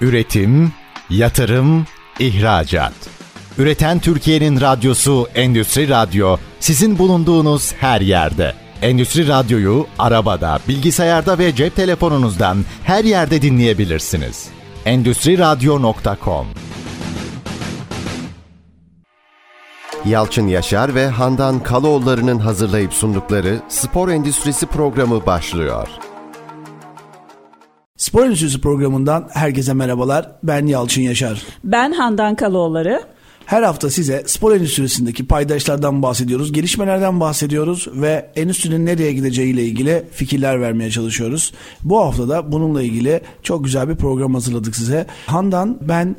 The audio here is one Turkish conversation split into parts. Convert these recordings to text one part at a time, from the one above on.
Üretim, yatırım, ihracat. Üreten Türkiye'nin radyosu Endüstri Radyo sizin bulunduğunuz her yerde. Endüstri Radyo'yu arabada, bilgisayarda ve cep telefonunuzdan her yerde dinleyebilirsiniz. Endüstri Radyo.com Yalçın Yaşar ve Handan Kaloğulları'nın hazırlayıp sundukları Spor Endüstrisi programı başlıyor. Spor Endüstrisi programından herkese merhabalar. Ben Yalçın Yaşar. Ben Handan Kaloğulları. Her hafta size spor endüstrisindeki paydaşlardan bahsediyoruz, gelişmelerden bahsediyoruz ve endüstrinin nereye gideceğiyle ilgili fikirler vermeye çalışıyoruz. Bu hafta da bununla ilgili çok güzel bir program hazırladık size. Handan ben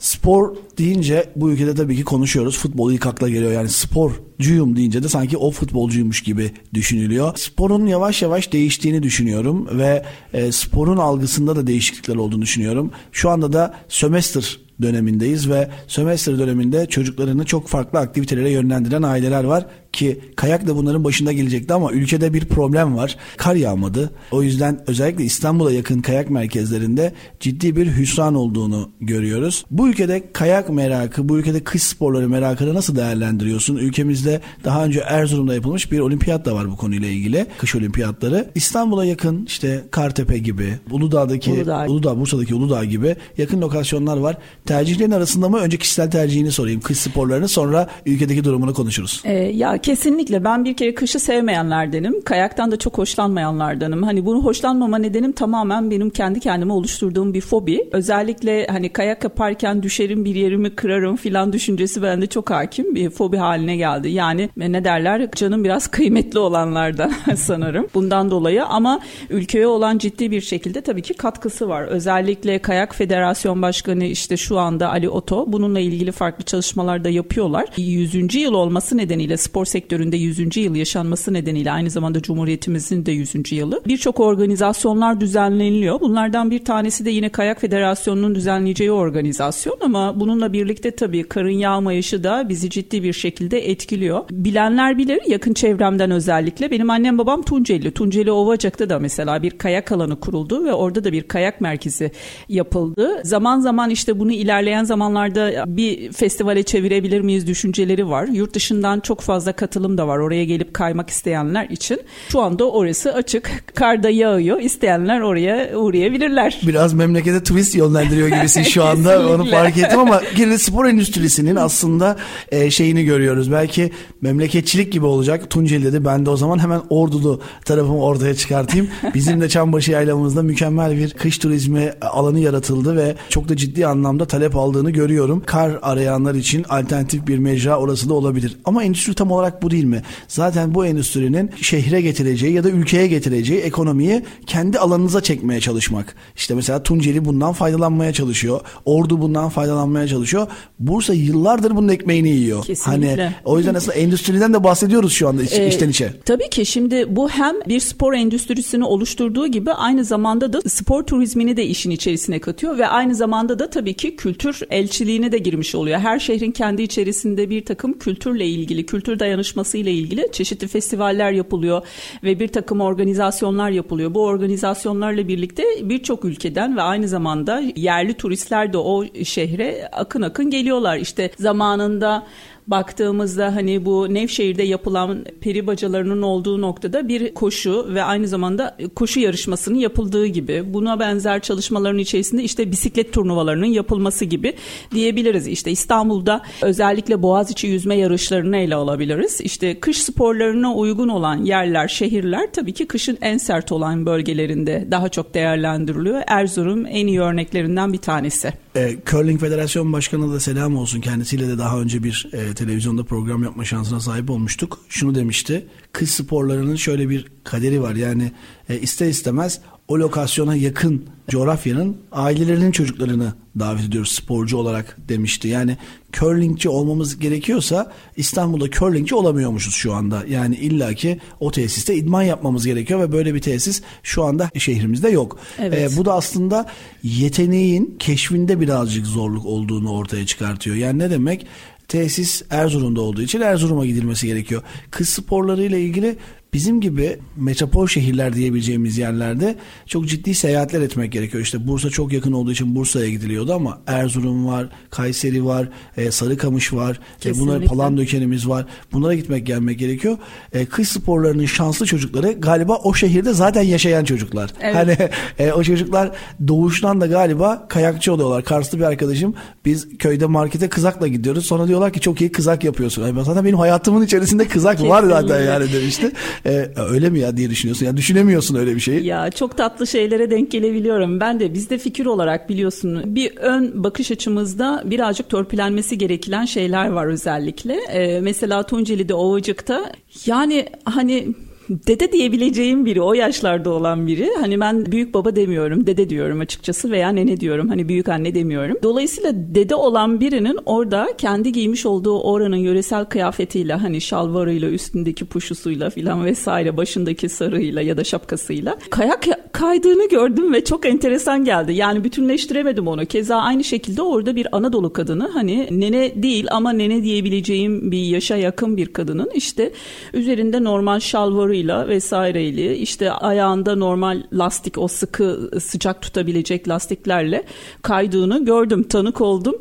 spor deyince bu ülkede tabii ki konuşuyoruz. Futbol ilk akla geliyor. Yani sporcuyum deyince de sanki o futbolcuymuş gibi düşünülüyor. Sporun yavaş yavaş değiştiğini düşünüyorum ve e, sporun algısında da değişiklikler olduğunu düşünüyorum. Şu anda da sömestr dönemindeyiz ve sömestr döneminde çocuklarını çok farklı aktivitelere yönlendiren aileler var ki kayak da bunların başında gelecekti ama ülkede bir problem var. Kar yağmadı. O yüzden özellikle İstanbul'a yakın kayak merkezlerinde ciddi bir hüsran olduğunu görüyoruz. Bu ülkede kayak merakı, bu ülkede kış sporları merakını nasıl değerlendiriyorsun? Ülkemizde daha önce Erzurum'da yapılmış bir olimpiyat da var bu konuyla ilgili. Kış olimpiyatları. İstanbul'a yakın işte Kartepe gibi, Uludağ'daki Uludağ. Uludağ, Bursa'daki Uludağ gibi yakın lokasyonlar var. Tercihlerin arasında mı? Önce kişisel tercihini sorayım. Kış sporlarını sonra ülkedeki durumunu konuşuruz. Ee, ya kesinlikle ben bir kere kışı sevmeyenlerdenim. Kayaktan da çok hoşlanmayanlardanım. Hani bunu hoşlanmama nedenim tamamen benim kendi kendime oluşturduğum bir fobi. Özellikle hani kayak yaparken düşerim bir yerimi kırarım filan düşüncesi bende çok hakim. Bir fobi haline geldi. Yani ne derler canım biraz kıymetli olanlardan sanırım. Bundan dolayı ama ülkeye olan ciddi bir şekilde tabii ki katkısı var. Özellikle Kayak Federasyon Başkanı işte şu anda Ali Oto bununla ilgili farklı çalışmalar da yapıyorlar. 100. yıl olması nedeniyle spor sektöründe 100. yıl yaşanması nedeniyle aynı zamanda Cumhuriyetimizin de 100. yılı birçok organizasyonlar düzenleniliyor. Bunlardan bir tanesi de yine Kayak Federasyonu'nun düzenleyeceği organizasyon ama bununla birlikte tabii karın yağmayışı da bizi ciddi bir şekilde etkiliyor. Bilenler bilir yakın çevremden özellikle benim annem babam Tunceli. Tunceli Ovacık'ta da mesela bir kayak alanı kuruldu ve orada da bir kayak merkezi yapıldı. Zaman zaman işte bunu ilerleyen zamanlarda bir festivale çevirebilir miyiz düşünceleri var. Yurt dışından çok fazla katılım da var oraya gelip kaymak isteyenler için. Şu anda orası açık. Kar da yağıyor. İsteyenler oraya uğrayabilirler. Biraz memlekete twist yönlendiriyor gibisin şu anda. Onu fark ettim ama gene spor endüstrisinin aslında e, şeyini görüyoruz. Belki memleketçilik gibi olacak. Tunceli dedi. Ben de o zaman hemen Ordulu tarafımı ortaya çıkartayım. Bizim de Çambaşı Yaylamızda mükemmel bir kış turizmi alanı yaratıldı ve çok da ciddi anlamda talep aldığını görüyorum. Kar arayanlar için alternatif bir mecra orası da olabilir. Ama endüstri tam olarak bu değil mi? Zaten bu endüstrinin şehre getireceği ya da ülkeye getireceği ekonomiyi kendi alanınıza çekmeye çalışmak. İşte mesela Tunceli bundan faydalanmaya çalışıyor. Ordu bundan faydalanmaya çalışıyor. Bursa yıllardır bunun ekmeğini yiyor. Kesinlikle. Hani o yüzden aslında endüstriden de bahsediyoruz şu anda iç, Ee, içten içe. Tabii ki şimdi bu hem bir spor endüstrisini oluşturduğu gibi aynı zamanda da spor turizmini de işin içerisine katıyor ve aynı zamanda da tabii ki kültür elçiliğine de girmiş oluyor. Her şehrin kendi içerisinde bir takım kültürle ilgili, kültür dayanışması ile ilgili çeşitli festivaller yapılıyor ve bir takım organizasyonlar yapılıyor. Bu organizasyonlarla birlikte birçok ülkeden ve aynı zamanda yerli turistler de o şehre akın akın geliyorlar. İşte zamanında baktığımızda hani bu Nevşehir'de yapılan peri bacalarının olduğu noktada bir koşu ve aynı zamanda koşu yarışmasının yapıldığı gibi buna benzer çalışmaların içerisinde işte bisiklet turnuvalarının yapılması gibi diyebiliriz. İşte İstanbul'da özellikle Boğaziçi yüzme yarışlarını ele alabiliriz. İşte kış sporlarına uygun olan yerler, şehirler tabii ki kışın en sert olan bölgelerinde daha çok değerlendiriliyor. Erzurum en iyi örneklerinden bir tanesi. E, Curling Federasyon Başkanı da selam olsun. Kendisiyle de daha önce bir e, televizyonda program yapma şansına sahip olmuştuk. Şunu demişti. Kış sporlarının şöyle bir kaderi var. Yani e, ister istemez o lokasyona yakın coğrafyanın ailelerinin çocuklarını davet ediyoruz sporcu olarak demişti. Yani curlingçi olmamız gerekiyorsa İstanbul'da curlingçi olamıyormuşuz şu anda. Yani illaki o tesiste idman yapmamız gerekiyor ve böyle bir tesis şu anda şehrimizde yok. Evet. Ee, bu da aslında yeteneğin keşfinde birazcık zorluk olduğunu ortaya çıkartıyor. Yani ne demek? Tesis Erzurum'da olduğu için Erzurum'a gidilmesi gerekiyor. Kız sporları ile ilgili bizim gibi metropol şehirler diyebileceğimiz yerlerde çok ciddi seyahatler etmek gerekiyor. İşte Bursa çok yakın olduğu için Bursa'ya gidiliyordu ama Erzurum var, Kayseri var, e, Sarıkamış var, e, bunlar Palandökenimiz var. Bunlara gitmek gelmek gerekiyor. E, kış sporlarının şanslı çocukları galiba o şehirde zaten yaşayan çocuklar. Evet. Hani e, o çocuklar doğuştan da galiba kayakçı oluyorlar. Karslı bir arkadaşım biz köyde markete kızakla gidiyoruz. Sonra diyorlar ki çok iyi kızak yapıyorsun. Yani zaten benim hayatımın içerisinde kızak var zaten yani demişti. E, öyle mi ya diye düşünüyorsun. Yani düşünemiyorsun öyle bir şeyi. Ya çok tatlı şeylere denk gelebiliyorum. Ben de bizde fikir olarak biliyorsun bir ön bakış açımızda birazcık törpülenmesi gereken şeyler var özellikle. E, mesela Tunceli'de Ovacık'ta yani hani dede diyebileceğim biri o yaşlarda olan biri hani ben büyük baba demiyorum dede diyorum açıkçası veya nene diyorum hani büyük anne demiyorum. Dolayısıyla dede olan birinin orada kendi giymiş olduğu oranın yöresel kıyafetiyle hani şalvarıyla üstündeki puşusuyla filan vesaire başındaki sarığıyla ya da şapkasıyla kayak kaydığını gördüm ve çok enteresan geldi. Yani bütünleştiremedim onu. Keza aynı şekilde orada bir Anadolu kadını hani nene değil ama nene diyebileceğim bir yaşa yakın bir kadının işte üzerinde normal şalvarı boyuyla vesaireyle işte ayağında normal lastik o sıkı sıcak tutabilecek lastiklerle kaydığını gördüm tanık oldum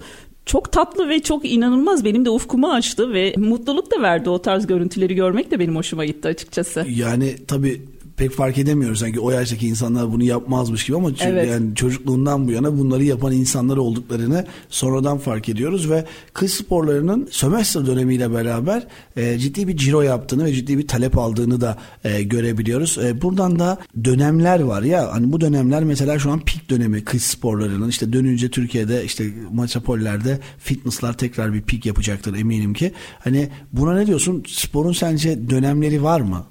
çok tatlı ve çok inanılmaz benim de ufkumu açtı ve mutluluk da verdi o tarz görüntüleri görmek de benim hoşuma gitti açıkçası. Yani tabii pek fark edemiyoruz sanki o yaştaki insanlar bunu yapmazmış gibi ama evet. yani çocukluğundan bu yana bunları yapan insanlar olduklarını sonradan fark ediyoruz ve kış sporlarının sömestr dönemiyle beraber e, ciddi bir ciro yaptığını ve ciddi bir talep aldığını da e, görebiliyoruz. E, buradan da dönemler var ya hani bu dönemler mesela şu an pik dönemi kış sporlarının işte dönünce Türkiye'de işte maçapollerde fitnesslar tekrar bir pik yapacaktır eminim ki. Hani buna ne diyorsun? Sporun sence dönemleri var mı?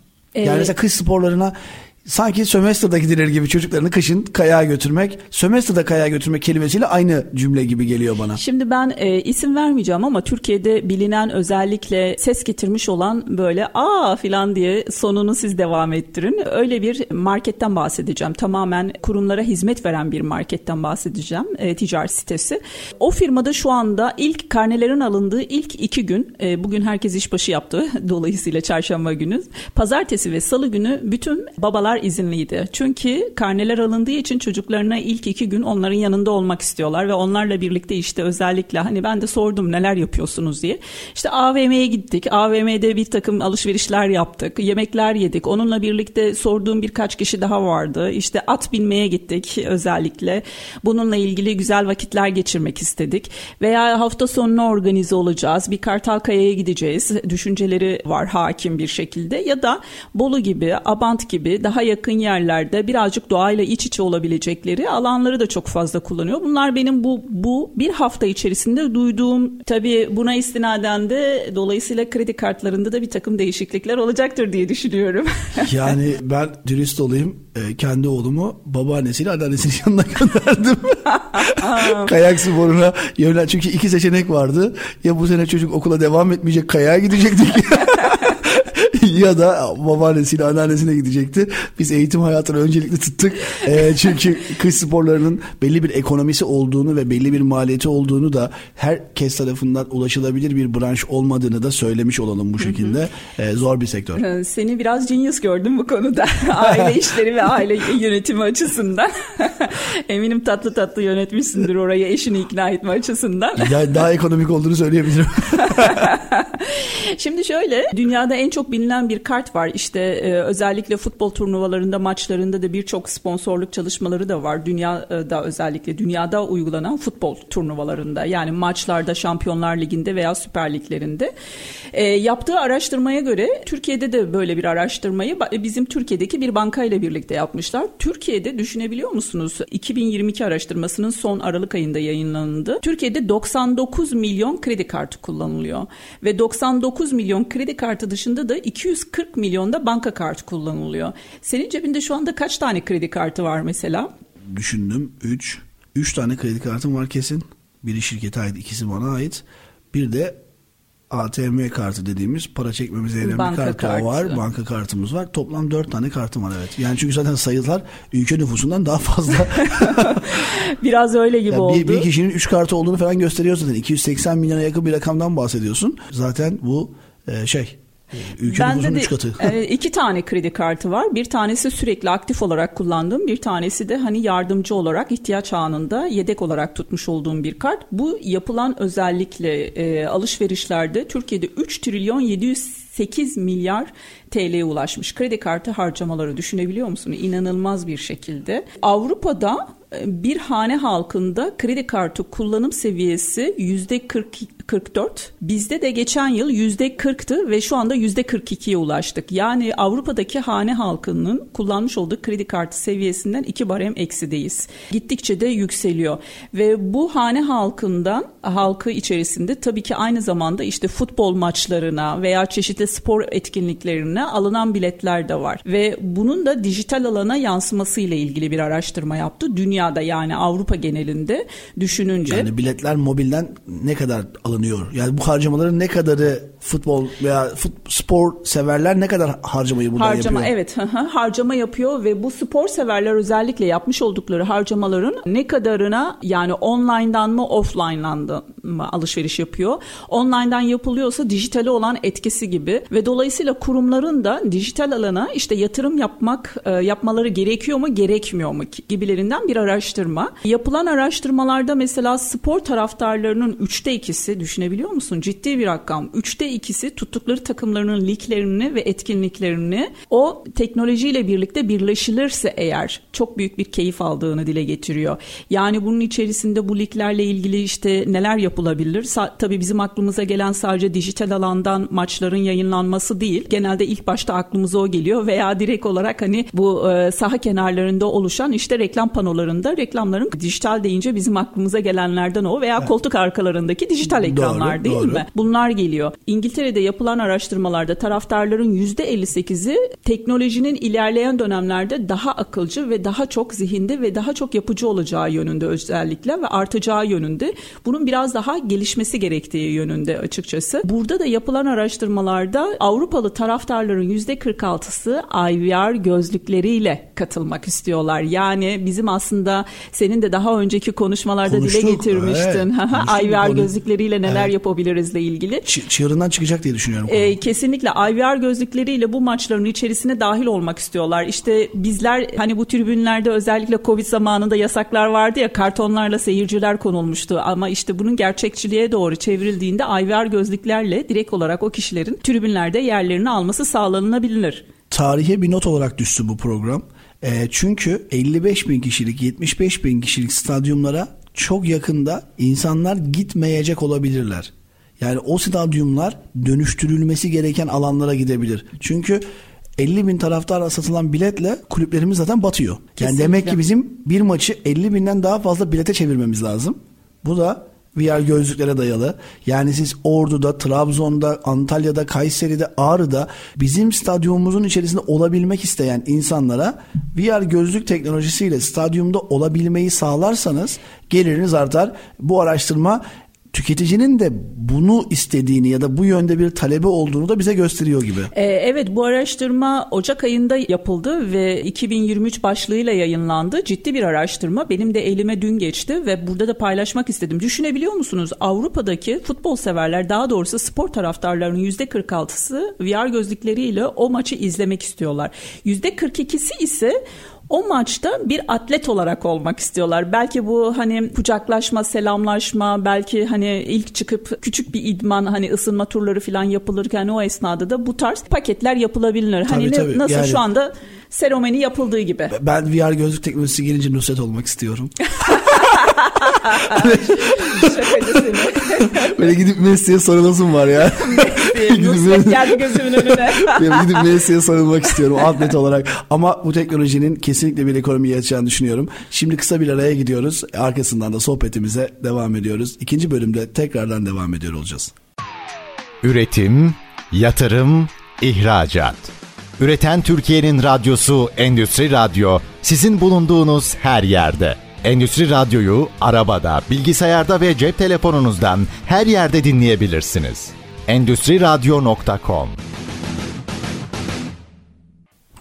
Yani ee, mesela kış sporlarına sanki sömestrda gidilir gibi çocuklarını kışın kayağa götürmek, sömestrda kayağa götürmek kelimesiyle aynı cümle gibi geliyor bana. Şimdi ben e, isim vermeyeceğim ama Türkiye'de bilinen özellikle ses getirmiş olan böyle aa filan diye sonunu siz devam ettirin. Öyle bir marketten bahsedeceğim. Tamamen kurumlara hizmet veren bir marketten bahsedeceğim. E, ticaret sitesi. O firmada şu anda ilk karnelerin alındığı ilk iki gün, e, bugün herkes işbaşı yaptı. Dolayısıyla çarşamba günü. Pazartesi ve salı günü bütün babalar çocuklar izinliydi. Çünkü karneler alındığı için çocuklarına ilk iki gün onların yanında olmak istiyorlar ve onlarla birlikte işte özellikle hani ben de sordum neler yapıyorsunuz diye. İşte AVM'ye gittik. AVM'de bir takım alışverişler yaptık. Yemekler yedik. Onunla birlikte sorduğum birkaç kişi daha vardı. İşte at binmeye gittik özellikle. Bununla ilgili güzel vakitler geçirmek istedik. Veya hafta sonuna organize olacağız. Bir Kartalkaya'ya gideceğiz. Düşünceleri var hakim bir şekilde. Ya da Bolu gibi, Abant gibi daha yakın yerlerde birazcık doğayla iç içe olabilecekleri alanları da çok fazla kullanıyor. Bunlar benim bu bu bir hafta içerisinde duyduğum tabii buna istinaden de dolayısıyla kredi kartlarında da bir takım değişiklikler olacaktır diye düşünüyorum. yani ben dürüst olayım e, kendi oğlumu babaannesiyle anneannesinin yanına gönderdim. Kayak sporuna yönlen çünkü iki seçenek vardı. Ya bu sene çocuk okula devam etmeyecek kayağa gidecektik. ya da babaannesiyle anneannesine gidecekti. Biz eğitim hayatını öncelikli tuttuk. E, çünkü kış sporlarının belli bir ekonomisi olduğunu ve belli bir maliyeti olduğunu da herkes tarafından ulaşılabilir bir branş olmadığını da söylemiş olalım bu şekilde. E, zor bir sektör. Ee, seni biraz genius gördüm bu konuda. aile işleri ve aile yönetimi açısından. Eminim tatlı tatlı yönetmişsindir orayı eşini ikna etme açısından. ya daha ekonomik olduğunu söyleyebilirim. Şimdi şöyle dünyada en çok bilinen bir kart var. İşte e, özellikle futbol turnuvalarında maçlarında da birçok sponsorluk çalışmaları da var. Dünyada özellikle dünyada uygulanan futbol turnuvalarında yani maçlarda Şampiyonlar Ligi'nde veya Süper Liglerinde. E, yaptığı araştırmaya göre Türkiye'de de böyle bir araştırmayı bizim Türkiye'deki bir bankayla birlikte yapmışlar. Türkiye'de düşünebiliyor musunuz? 2022 araştırmasının son Aralık ayında yayınlandı. Türkiye'de 99 milyon kredi kartı kullanılıyor ve 99 milyon kredi kartı dışında da 240 milyonda banka kartı kullanılıyor. Senin cebinde şu anda kaç tane kredi kartı var mesela? Düşündüm 3. 3 tane kredi kartım var kesin. Biri şirkete ait, ikisi bana ait. Bir de ATM kartı dediğimiz para çekmemize yarayan bir kartı kartı. var. Banka kartımız var. Toplam dört tane kartım var evet. Yani çünkü zaten sayılar ülke nüfusundan daha fazla. Biraz öyle gibi yani oldu. Bir, bir kişinin üç kartı olduğunu falan gösteriyor zaten. 280 milyona yakın bir rakamdan bahsediyorsun. Zaten bu e, şey Ülke nüfusunun üç katı. E, iki tane kredi kartı var. Bir tanesi sürekli aktif olarak kullandığım, bir tanesi de hani yardımcı olarak ihtiyaç anında yedek olarak tutmuş olduğum bir kart. Bu yapılan özellikle e, alışverişlerde Türkiye'de 3 trilyon 708 milyar TL'ye ulaşmış. Kredi kartı harcamaları düşünebiliyor musun? İnanılmaz bir şekilde. Avrupa'da e, bir hane halkında kredi kartı kullanım seviyesi yüzde 44. Bizde de geçen yıl yüzde 40'tı ve şu anda yüzde 42'ye ulaştık. Yani Avrupa'daki hane halkının kullanmış olduğu kredi kartı seviyesinden iki barem eksideyiz. Gittikçe de yükseliyor ve bu hane halkından halkı içerisinde tabii ki aynı zamanda işte futbol maçlarına veya çeşitli spor etkinliklerine alınan biletler de var ve bunun da dijital alana yansıması ile ilgili bir araştırma yaptı. Dünyada yani Avrupa genelinde düşününce. Yani biletler mobilden ne kadar alınıyor? Yani bu harcamaların ne kadarı futbol veya fut, spor severler ne kadar harcamayı bundan harcama, yapıyor? Evet harcama yapıyor ve bu spor severler özellikle yapmış oldukları harcamaların ne kadarına yani online'dan mı offline'dan mı alışveriş yapıyor? Online'dan yapılıyorsa dijitale olan etkisi gibi ve dolayısıyla kurumların da dijital alana işte yatırım yapmak e, yapmaları gerekiyor mu gerekmiyor mu gibilerinden bir araştırma. Yapılan araştırmalarda mesela spor taraftarlarının üçte ikisi düşünebiliyor musun? Ciddi bir rakam. Üçte ikisi tuttukları takımlarının liglerini ve etkinliklerini o teknolojiyle birlikte birleşilirse eğer çok büyük bir keyif aldığını dile getiriyor. Yani bunun içerisinde bu liglerle ilgili işte neler yapılabilir? Sa- tabii bizim aklımıza gelen sadece dijital alandan maçların yayınlanması değil. Genelde ilk başta aklımıza o geliyor veya direkt olarak hani bu e, saha kenarlarında oluşan işte reklam panolarında reklamların dijital deyince bizim aklımıza gelenlerden o veya evet. koltuk arkalarındaki dijital ekranlar doğru, değil doğru. mi? Bunlar geliyor. İngiltere'de yapılan araştırmalarda taraftarların %58'i teknolojinin ilerleyen dönemlerde daha akılcı ve daha çok zihinde ve daha çok yapıcı olacağı yönünde özellikle ve artacağı yönünde. Bunun biraz daha gelişmesi gerektiği yönünde açıkçası. Burada da yapılan araştırmalarda Avrupalı taraftarların %46'sı IVR gözlükleriyle katılmak istiyorlar. Yani bizim aslında senin de daha önceki konuşmalarda Konuştuk. dile getirmiştin. Evet, IVR gözlükleriyle neler evet. yapabilirizle ilgili. Ç- çığırından çıkacak diye düşünüyorum. Ee, kesinlikle IVR gözlükleriyle bu maçların içerisine dahil olmak istiyorlar. İşte bizler hani bu tribünlerde özellikle Covid zamanında yasaklar vardı ya kartonlarla seyirciler konulmuştu ama işte bunun gerçekçiliğe doğru çevrildiğinde IVR gözlüklerle direkt olarak o kişilerin tribünlerde yerlerini alması sağlanabilir. Tarihe bir not olarak düştü bu program. E, çünkü 55 bin kişilik 75 bin kişilik stadyumlara çok yakında insanlar gitmeyecek olabilirler. Yani o stadyumlar dönüştürülmesi gereken alanlara gidebilir. Çünkü 50 bin taraftarla satılan biletle kulüplerimiz zaten batıyor. Yani Kesinlikle. demek ki bizim bir maçı 50 binden daha fazla bilete çevirmemiz lazım. Bu da VR gözlüklere dayalı. Yani siz Ordu'da, Trabzon'da, Antalya'da, Kayseri'de, Ağrı'da bizim stadyumumuzun içerisinde olabilmek isteyen insanlara VR gözlük teknolojisiyle stadyumda olabilmeyi sağlarsanız geliriniz artar. Bu araştırma tüketicinin de bunu istediğini ya da bu yönde bir talebi olduğunu da bize gösteriyor gibi. Ee, evet bu araştırma Ocak ayında yapıldı ve 2023 başlığıyla yayınlandı. Ciddi bir araştırma. Benim de elime dün geçti ve burada da paylaşmak istedim. Düşünebiliyor musunuz? Avrupa'daki futbol severler daha doğrusu spor taraftarlarının %46'sı VR gözlükleriyle o maçı izlemek istiyorlar. %42'si ise o maçta bir atlet olarak olmak istiyorlar. Belki bu hani kucaklaşma, selamlaşma, belki hani ilk çıkıp küçük bir idman hani ısınma turları falan yapılırken o esnada da bu tarz paketler yapılabilir. Tabii, hani tabii. nasıl yani, şu anda seremoni yapıldığı gibi. Ben VR gözlük teknolojisi gelince Nusret olmak istiyorum. Böyle gidip Messi'ye sarılasım var ya. Messi, geldi gözümün önüne. gidip Messi'ye sarılmak istiyorum atlet olarak. Ama bu teknolojinin kesinlikle bir ekonomiye açacağını düşünüyorum. Şimdi kısa bir araya gidiyoruz. Arkasından da sohbetimize devam ediyoruz. İkinci bölümde tekrardan devam ediyor olacağız. Üretim, yatırım, ihracat. Üreten Türkiye'nin radyosu Endüstri Radyo sizin bulunduğunuz her yerde. Endüstri Radyo'yu arabada, bilgisayarda ve cep telefonunuzdan her yerde dinleyebilirsiniz. Endüstri Radyo.com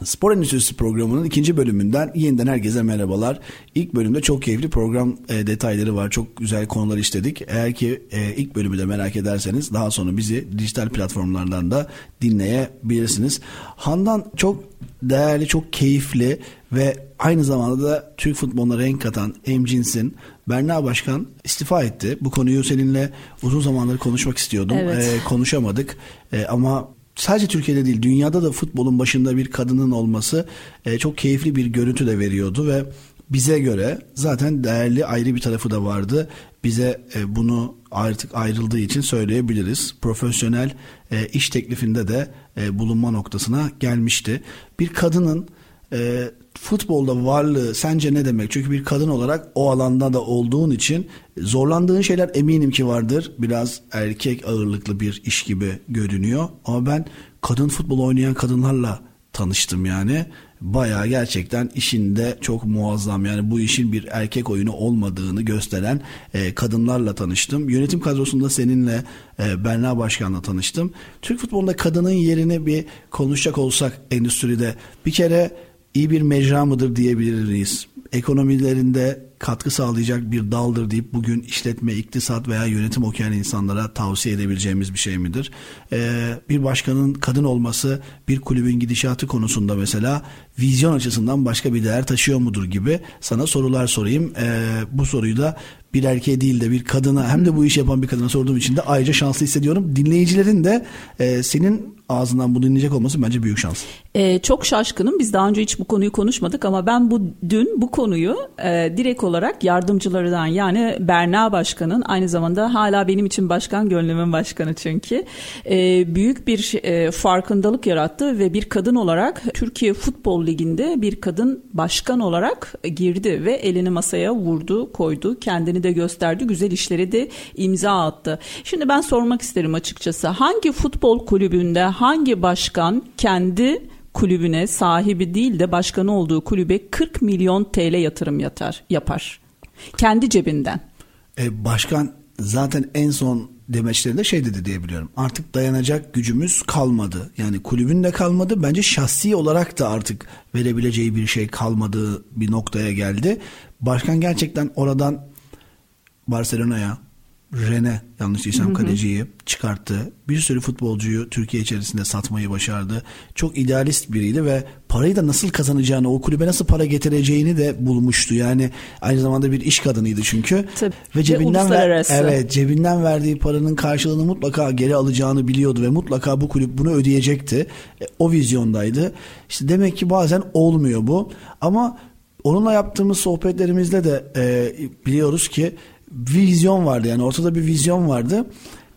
Spor Endüstrisi programının ikinci bölümünden yeniden herkese merhabalar. İlk bölümde çok keyifli program e, detayları var. Çok güzel konular işledik. Eğer ki e, ilk bölümü de merak ederseniz daha sonra bizi dijital platformlardan da dinleyebilirsiniz. Handan çok değerli, çok keyifli ve aynı zamanda da Türk futboluna renk katan Emcins'in Berna Başkan istifa etti. Bu konuyu seninle uzun zamandır konuşmak istiyordum. Evet. Ee, konuşamadık. Ee, ama sadece Türkiye'de değil dünyada da futbolun başında bir kadının olması e, çok keyifli bir görüntü de veriyordu ve bize göre zaten değerli ayrı bir tarafı da vardı. Bize e, bunu artık ayrıldığı için söyleyebiliriz. Profesyonel e, iş teklifinde de e, bulunma noktasına gelmişti. Bir kadının e, futbolda varlığı sence ne demek? Çünkü bir kadın olarak o alanda da olduğun için zorlandığın şeyler eminim ki vardır. Biraz erkek ağırlıklı bir iş gibi görünüyor. Ama ben kadın futbol oynayan kadınlarla tanıştım yani. Bayağı gerçekten işinde çok muazzam yani bu işin bir erkek oyunu olmadığını gösteren e, kadınlarla tanıştım. Yönetim kadrosunda seninle e, Berna Başkan'la tanıştım. Türk futbolunda kadının yerini bir konuşacak olsak endüstride bir kere iyi bir mecra mıdır diyebiliriz. Ekonomilerinde katkı sağlayacak bir daldır deyip bugün işletme, iktisat veya yönetim okuyan insanlara tavsiye edebileceğimiz bir şey midir? Ee, bir başkanın kadın olması bir kulübün gidişatı konusunda mesela vizyon açısından başka bir değer taşıyor mudur gibi sana sorular sorayım. Ee, bu soruyu da bir erkeğe değil de bir kadına hem de bu işi yapan bir kadına sorduğum için de ayrıca şanslı hissediyorum. Dinleyicilerin de e, senin ağzından bunu dinleyecek olması bence büyük şans. Ee, çok şaşkınım. Biz daha önce hiç bu konuyu konuşmadık ama ben bu dün bu konuyu e, direkt olarak yardımcılarından yani Berna Başkan'ın aynı zamanda hala benim için başkan gönlümün başkanı çünkü e, büyük bir e, farkındalık yarattı ve bir kadın olarak Türkiye Futbol Ligi'nde bir kadın başkan olarak girdi ve elini masaya vurdu, koydu, kendini de gösterdi, güzel işleri de imza attı. Şimdi ben sormak isterim açıkçası hangi futbol kulübünde hangi başkan kendi kulübüne sahibi değil de başkanı olduğu kulübe 40 milyon TL yatırım yatar, yapar. Kendi cebinden. E, başkan zaten en son demeçlerinde şey dedi diye biliyorum. Artık dayanacak gücümüz kalmadı. Yani kulübün de kalmadı. Bence şahsi olarak da artık verebileceği bir şey kalmadığı bir noktaya geldi. Başkan gerçekten oradan Barcelona'ya Rene yanlış değilsem kaleciyi çıkarttı. Bir sürü futbolcuyu Türkiye içerisinde satmayı başardı. Çok idealist biriydi ve parayı da nasıl kazanacağını, o kulübe nasıl para getireceğini de bulmuştu. Yani aynı zamanda bir iş kadınıydı çünkü. Tabii. Ve Ve cebinden ver, uluslararası. evet cebinden verdiği paranın karşılığını mutlaka geri alacağını biliyordu ve mutlaka bu kulüp bunu ödeyecekti. E, o vizyondaydı. İşte demek ki bazen olmuyor bu. Ama onunla yaptığımız sohbetlerimizde de e, biliyoruz ki vizyon vardı yani ortada bir vizyon vardı.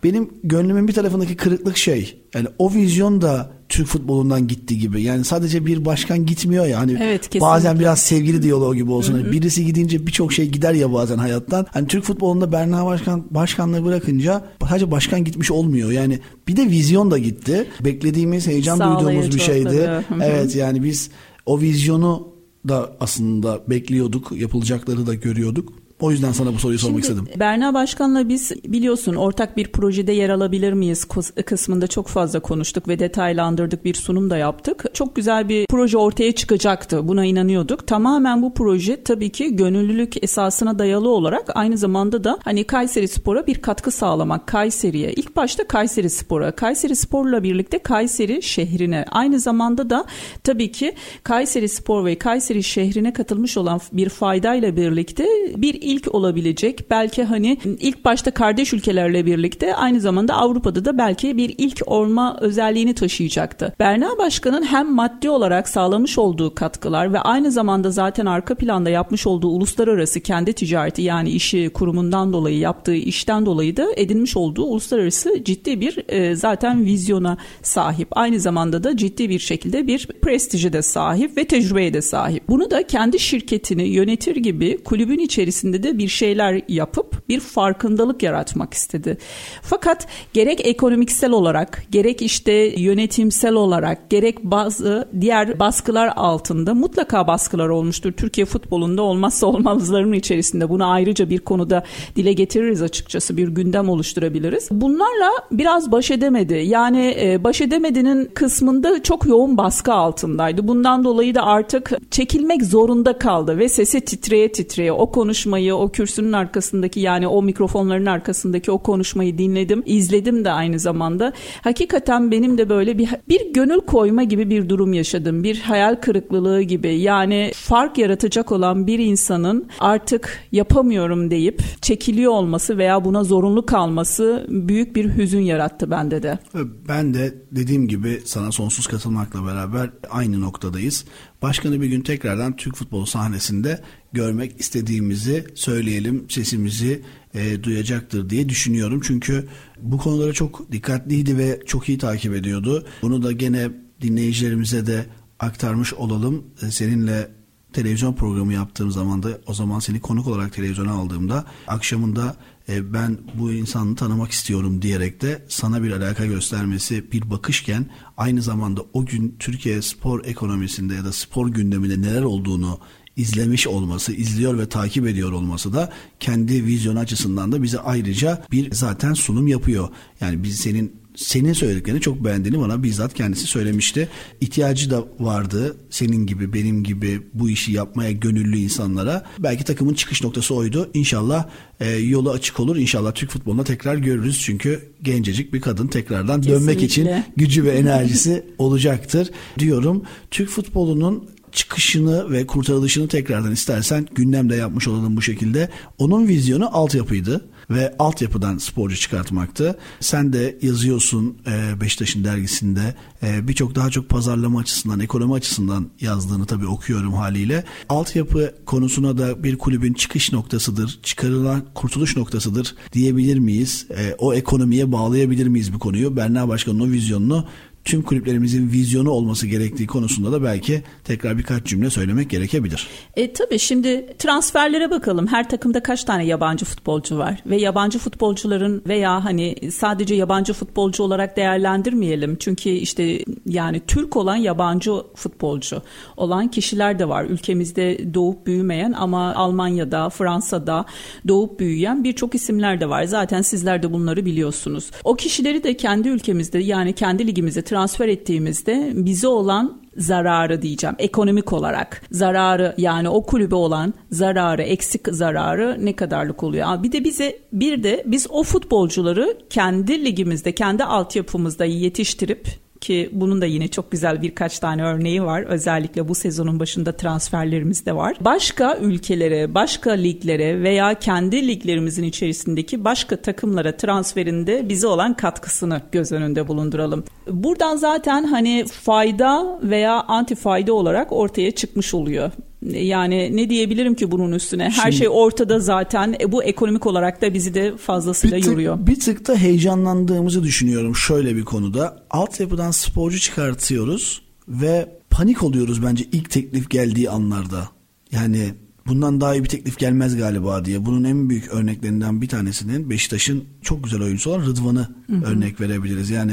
Benim gönlümün bir tarafındaki kırıklık şey yani o vizyon da Türk futbolundan gitti gibi. Yani sadece bir başkan gitmiyor ya hani Evet, kesinlikle. bazen biraz sevgili diyaloğu gibi olsun. Hani Birisi gidince birçok şey gider ya bazen hayattan. Hani Türk futbolunda Berna Başkan başkanlığı bırakınca sadece başkan gitmiş olmuyor. Yani bir de vizyon da gitti. Beklediğimiz, heyecan Sağlayıcı duyduğumuz bir şeydi. Hı hı. Evet yani biz o vizyonu da aslında bekliyorduk. Yapılacakları da görüyorduk. O yüzden sana bu soruyu sormak Şimdi istedim. Berna Başkan'la biz biliyorsun ortak bir projede yer alabilir miyiz kıs- kısmında çok fazla konuştuk ve detaylandırdık bir sunum da yaptık. Çok güzel bir proje ortaya çıkacaktı buna inanıyorduk. Tamamen bu proje tabii ki gönüllülük esasına dayalı olarak aynı zamanda da hani Kayseri Spor'a bir katkı sağlamak Kayseri'ye. İlk başta Kayseri Spor'a, Kayseri Spor'la birlikte Kayseri şehrine aynı zamanda da tabii ki Kayseri Spor ve Kayseri şehrine katılmış olan bir faydayla birlikte bir ilk olabilecek. Belki hani ilk başta kardeş ülkelerle birlikte aynı zamanda Avrupa'da da belki bir ilk olma özelliğini taşıyacaktı. Berna Başkan'ın hem maddi olarak sağlamış olduğu katkılar ve aynı zamanda zaten arka planda yapmış olduğu uluslararası kendi ticareti yani işi kurumundan dolayı yaptığı işten dolayı da edinmiş olduğu uluslararası ciddi bir e, zaten vizyona sahip. Aynı zamanda da ciddi bir şekilde bir prestije de sahip ve tecrübeye de sahip. Bunu da kendi şirketini yönetir gibi kulübün içerisinde istedi. Bir şeyler yapıp bir farkındalık yaratmak istedi. Fakat gerek ekonomiksel olarak, gerek işte yönetimsel olarak, gerek bazı diğer baskılar altında mutlaka baskılar olmuştur. Türkiye futbolunda olmazsa olmazların içerisinde. Bunu ayrıca bir konuda dile getiririz açıkçası. Bir gündem oluşturabiliriz. Bunlarla biraz baş edemedi. Yani e, baş edemedinin kısmında çok yoğun baskı altındaydı. Bundan dolayı da artık çekilmek zorunda kaldı ve sesi titreye titreye o konuşmayı o kürsünün arkasındaki yani o mikrofonların arkasındaki o konuşmayı dinledim, izledim de aynı zamanda. Hakikaten benim de böyle bir bir gönül koyma gibi bir durum yaşadım. Bir hayal kırıklığı gibi. Yani fark yaratacak olan bir insanın artık yapamıyorum deyip çekiliyor olması veya buna zorunlu kalması büyük bir hüzün yarattı bende de. Ben de dediğim gibi sana sonsuz katılmakla beraber aynı noktadayız. Başkanı bir gün tekrardan Türk futbol sahnesinde görmek istediğimizi söyleyelim, sesimizi e, duyacaktır diye düşünüyorum. Çünkü bu konulara çok dikkatliydi ve çok iyi takip ediyordu. Bunu da gene dinleyicilerimize de aktarmış olalım. E, seninle televizyon programı yaptığım zaman da o zaman seni konuk olarak televizyona aldığımda akşamında e, ben bu insanı tanımak istiyorum diyerek de sana bir alaka göstermesi bir bakışken aynı zamanda o gün Türkiye spor ekonomisinde ya da spor gündeminde neler olduğunu izlemiş olması, izliyor ve takip ediyor olması da kendi vizyon açısından da bize ayrıca bir zaten sunum yapıyor. Yani biz senin senin söylediklerini çok beğendiğini bana bizzat kendisi söylemişti. İhtiyacı da vardı senin gibi benim gibi bu işi yapmaya gönüllü insanlara. Belki takımın çıkış noktası oydu. İnşallah e, yolu açık olur. İnşallah Türk futbolunda tekrar görürüz. Çünkü gencecik bir kadın tekrardan Kesinlikle. dönmek için gücü ve enerjisi olacaktır diyorum. Türk futbolunun çıkışını ve kurtarılışını tekrardan istersen gündemde yapmış olalım bu şekilde. Onun vizyonu altyapıydı ve altyapıdan sporcu çıkartmaktı. Sen de yazıyorsun e, Beşiktaş'ın dergisinde e, birçok daha çok pazarlama açısından, ekonomi açısından yazdığını tabii okuyorum haliyle. Altyapı konusuna da bir kulübün çıkış noktasıdır, çıkarılan kurtuluş noktasıdır diyebilir miyiz? E, o ekonomiye bağlayabilir miyiz bu konuyu? Berna Başkan'ın o vizyonunu tüm kulüplerimizin vizyonu olması gerektiği konusunda da belki tekrar birkaç cümle söylemek gerekebilir. E, tabii şimdi transferlere bakalım. Her takımda kaç tane yabancı futbolcu var ve yabancı futbolcuların veya hani sadece yabancı futbolcu olarak değerlendirmeyelim. Çünkü işte yani Türk olan yabancı futbolcu olan kişiler de var. Ülkemizde doğup büyümeyen ama Almanya'da, Fransa'da doğup büyüyen birçok isimler de var. Zaten sizler de bunları biliyorsunuz. O kişileri de kendi ülkemizde yani kendi ligimizde transfer ettiğimizde bize olan zararı diyeceğim ekonomik olarak. Zararı yani o kulübe olan zararı eksik zararı ne kadarlık oluyor? Bir de bize bir de biz o futbolcuları kendi ligimizde kendi altyapımızda yetiştirip ki bunun da yine çok güzel birkaç tane örneği var. Özellikle bu sezonun başında transferlerimiz de var. Başka ülkelere, başka liglere veya kendi liglerimizin içerisindeki başka takımlara transferinde bize olan katkısını göz önünde bulunduralım. Buradan zaten hani fayda veya anti fayda olarak ortaya çıkmış oluyor. Yani ne diyebilirim ki bunun üstüne? Her Şimdi, şey ortada zaten. E, bu ekonomik olarak da bizi de fazlasıyla bir tık, yoruyor. Bir tık da heyecanlandığımızı düşünüyorum şöyle bir konuda. Altyapıdan sporcu çıkartıyoruz ve panik oluyoruz bence ilk teklif geldiği anlarda. Yani bundan daha iyi bir teklif gelmez galiba diye. Bunun en büyük örneklerinden bir tanesinin Beşiktaş'ın çok güzel oyuncusu olan Rıdvan'ı örnek verebiliriz. Yani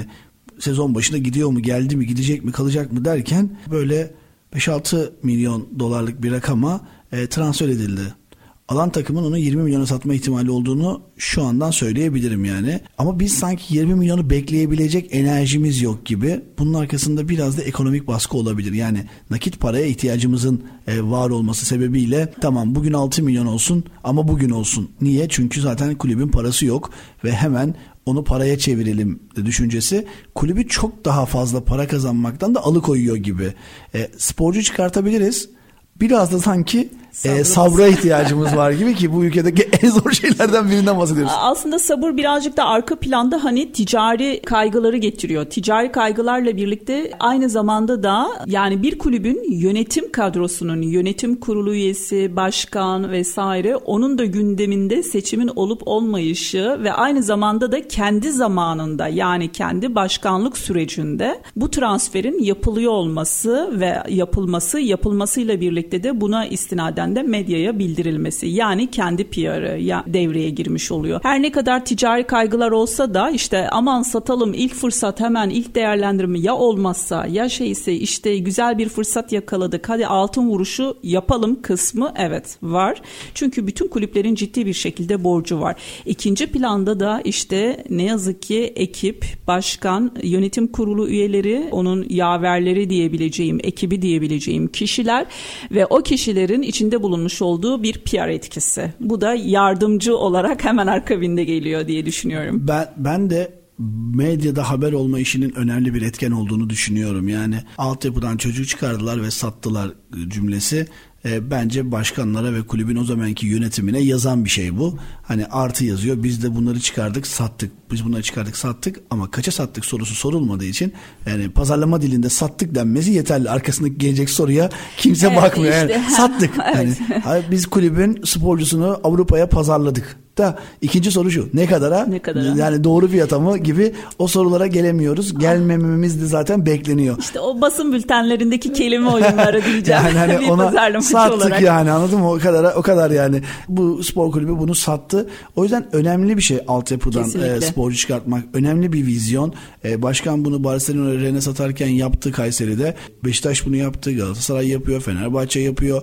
sezon başında gidiyor mu, geldi mi, gidecek mi, kalacak mı derken böyle 5-6 milyon dolarlık bir rakama e, transfer edildi. Alan takımın onu 20 milyona satma ihtimali olduğunu şu andan söyleyebilirim yani. Ama biz sanki 20 milyonu bekleyebilecek enerjimiz yok gibi. Bunun arkasında biraz da ekonomik baskı olabilir. Yani nakit paraya ihtiyacımızın e, var olması sebebiyle tamam bugün 6 milyon olsun ama bugün olsun. Niye? Çünkü zaten kulübün parası yok ve hemen onu paraya çevirelim düşüncesi kulübü çok daha fazla para kazanmaktan da alıkoyuyor gibi. E, sporcu çıkartabiliriz. Biraz da sanki e, sabra ihtiyacımız var gibi ki bu ülkedeki en zor şeylerden birinden bahsediyoruz. Aslında sabır birazcık da arka planda hani ticari kaygıları getiriyor. Ticari kaygılarla birlikte aynı zamanda da yani bir kulübün yönetim kadrosunun yönetim kurulu üyesi, başkan vesaire onun da gündeminde seçimin olup olmayışı ve aynı zamanda da kendi zamanında yani kendi başkanlık sürecinde bu transferin yapılıyor olması ve yapılması yapılmasıyla birlikte de buna istinad kulüplerden de medyaya bildirilmesi. Yani kendi PR'ı ya devreye girmiş oluyor. Her ne kadar ticari kaygılar olsa da işte aman satalım ilk fırsat hemen ilk değerlendirme ya olmazsa ya şeyse işte güzel bir fırsat yakaladık hadi altın vuruşu yapalım kısmı evet var. Çünkü bütün kulüplerin ciddi bir şekilde borcu var. İkinci planda da işte ne yazık ki ekip, başkan, yönetim kurulu üyeleri, onun yaverleri diyebileceğim, ekibi diyebileceğim kişiler ve o kişilerin içinde bulunmuş olduğu bir PR etkisi. Bu da yardımcı olarak hemen akabinde geliyor diye düşünüyorum. Ben ben de medyada haber olma işinin önemli bir etken olduğunu düşünüyorum. Yani altyapıdan çocuğu çıkardılar ve sattılar cümlesi e, bence başkanlara ve kulübün o zamanki yönetimine yazan bir şey bu. Hani artı yazıyor. Biz de bunları çıkardık, sattık. Biz bunları çıkardık, sattık ama kaça sattık sorusu sorulmadığı için yani pazarlama dilinde sattık denmesi yeterli. Arkasındaki gelecek soruya kimse Evet, bakmıyor. işte. Yani sattık. Evet. Yani biz kulübün sporcusunu Avrupa'ya pazarladık. Da ikinci soru şu. Ne kadara? Ne kadara? Yani doğru fiyata mı gibi o sorulara gelemiyoruz. Gelmememiz de zaten bekleniyor. İşte o basın bültenlerindeki kelime oyunları diyeceğim. Yani hani bir ona sattık olarak. yani anladın mı? O kadar o kadar yani. Bu spor kulübü bunu sattı. O yüzden önemli bir şey altyapıdan Kesinlikle. e, sporcu çıkartmak. Önemli bir vizyon. E, başkan bunu Barcelona Ren'e satarken yaptı Kayseri'de. Beşiktaş bunu yaptı. Galatasaray yapıyor. Fenerbahçe yapıyor.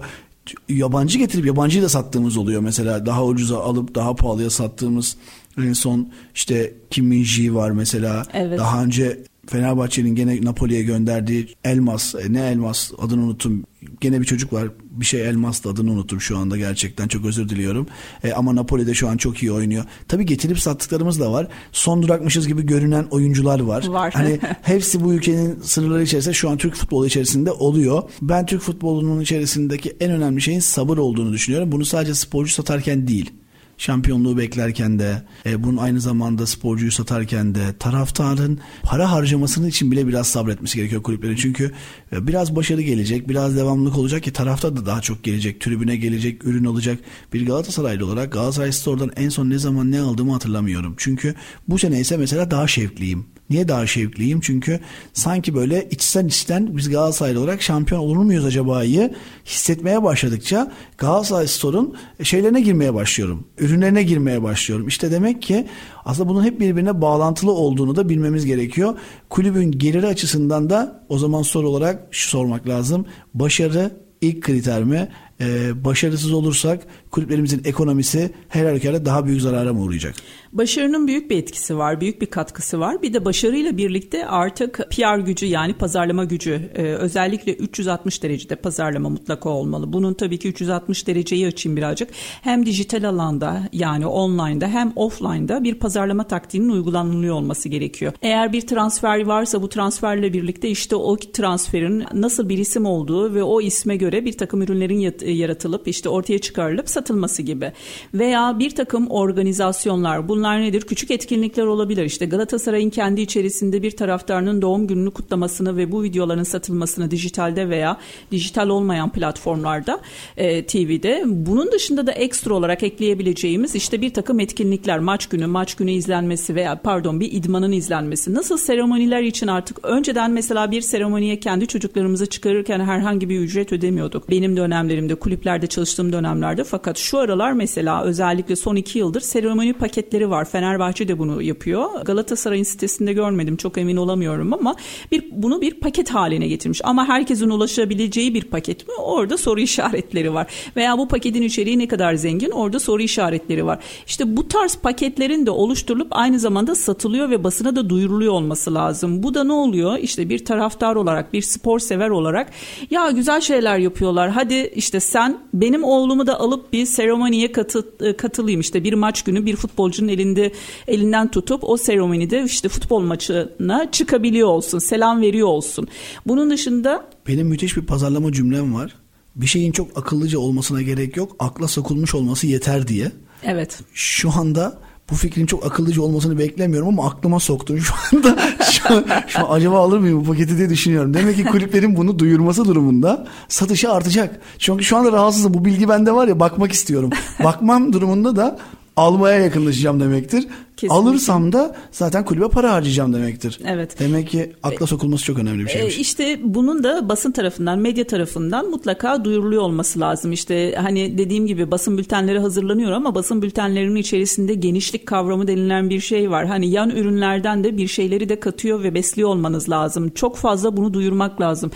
Yabancı getirip yabancıyı da sattığımız oluyor mesela. Daha ucuza alıp daha pahalıya sattığımız en son işte Kim Min-ji var mesela. Evet. Daha önce Fenerbahçe'nin gene Napoli'ye gönderdiği Elmas, e, ne Elmas adını unuttum. Gene bir çocuk var. Bir şey Elmas adını unuttum şu anda gerçekten çok özür diliyorum. E, ama Napoli'de şu an çok iyi oynuyor. Tabii getirip sattıklarımız da var. Son durakmışız gibi görünen oyuncular var. Var. Hani hepsi bu ülkenin sınırları içerisinde şu an Türk futbolu içerisinde oluyor. Ben Türk futbolunun içerisindeki en önemli şeyin sabır olduğunu düşünüyorum. Bunu sadece sporcu satarken değil şampiyonluğu beklerken de e, bunun aynı zamanda sporcuyu satarken de taraftarın para harcamasının için bile biraz sabretmesi gerekiyor kulüplerin. Çünkü e, biraz başarı gelecek, biraz devamlılık olacak ki taraftar da daha çok gelecek, tribüne gelecek, ürün alacak. Bir Galatasaraylı olarak Galatasaray Store'dan en son ne zaman ne aldığımı hatırlamıyorum. Çünkü bu sene ise mesela daha şevkliyim. Niye daha şevkliyim? Çünkü sanki böyle içten içten biz Galatasaraylı olarak şampiyon olur muyuz acaba'yı hissetmeye başladıkça Galatasaray Store'un şeylerine girmeye başlıyorum. Ürünlerine girmeye başlıyorum. İşte demek ki aslında bunun hep birbirine bağlantılı olduğunu da bilmemiz gerekiyor. Kulübün geliri açısından da o zaman soru olarak şu sormak lazım. Başarı ilk kriter mi? Ee, başarısız olursak kulüplerimizin ekonomisi her halükarda daha büyük zarara mı uğrayacak? Başarının büyük bir etkisi var, büyük bir katkısı var. Bir de başarıyla birlikte artık PR gücü yani pazarlama gücü e, özellikle 360 derecede pazarlama mutlaka olmalı. Bunun tabii ki 360 dereceyi açayım birazcık. Hem dijital alanda yani online'da hem offline'da bir pazarlama taktiğinin uygulanılıyor olması gerekiyor. Eğer bir transfer varsa bu transferle birlikte işte o transferin nasıl bir isim olduğu ve o isme göre bir takım ürünlerin yaratılıp işte ortaya çıkarılıp satılması gibi. Veya bir takım organizasyonlar bunlar nedir? Küçük etkinlikler olabilir. İşte Galatasaray'ın kendi içerisinde bir taraftarının doğum gününü kutlamasını ve bu videoların satılmasını dijitalde veya dijital olmayan platformlarda e, TV'de. Bunun dışında da ekstra olarak ekleyebileceğimiz işte bir takım etkinlikler maç günü, maç günü izlenmesi veya pardon bir idmanın izlenmesi. Nasıl seremoniler için artık önceden mesela bir seremoniye kendi çocuklarımızı çıkarırken herhangi bir ücret ödemiyorduk. Benim dönemlerimde kulüplerde çalıştığım dönemlerde fakat şu aralar mesela özellikle son iki yıldır seremoni paketleri var. Fenerbahçe de bunu yapıyor. Galatasaray'ın sitesinde görmedim çok emin olamıyorum ama bir bunu bir paket haline getirmiş. Ama herkesin ulaşabileceği bir paket mi? Orada soru işaretleri var. Veya bu paketin içeriği ne kadar zengin? Orada soru işaretleri var. İşte bu tarz paketlerin de oluşturulup aynı zamanda satılıyor ve basına da duyuruluyor olması lazım. Bu da ne oluyor? İşte bir taraftar olarak, bir spor sever olarak ya güzel şeyler yapıyorlar. Hadi işte sen benim oğlumu da alıp bir seremoniye katı, katılayım. İşte bir maç günü bir futbolcunun elinde elinden tutup o seremonide işte futbol maçına çıkabiliyor olsun. Selam veriyor olsun. Bunun dışında Benim müthiş bir pazarlama cümlem var. Bir şeyin çok akıllıca olmasına gerek yok. Akla sokulmuş olması yeter diye. evet Şu anda bu fikrin çok akıllıca olmasını beklemiyorum ama aklıma soktun şu anda. Şu, an- şu an acaba alır mıyım bu paketi diye düşünüyorum. Demek ki kulüplerin bunu duyurması durumunda satışı artacak. Çünkü şu anda rahatsızım. Bu bilgi bende var ya bakmak istiyorum. Bakmam durumunda da almaya yakınlaşacağım demektir. Kesinlikle. Alırsam da zaten kulübe para harcayacağım demektir. Evet. Demek ki akla sokulması çok önemli bir E, şeymiş. işte bunun da basın tarafından, medya tarafından mutlaka duyuruluyor olması lazım. İşte hani dediğim gibi basın bültenleri hazırlanıyor ama basın bültenlerinin içerisinde genişlik kavramı denilen bir şey var. Hani yan ürünlerden de bir şeyleri de katıyor ve besliyor olmanız lazım. Çok fazla bunu duyurmak lazım.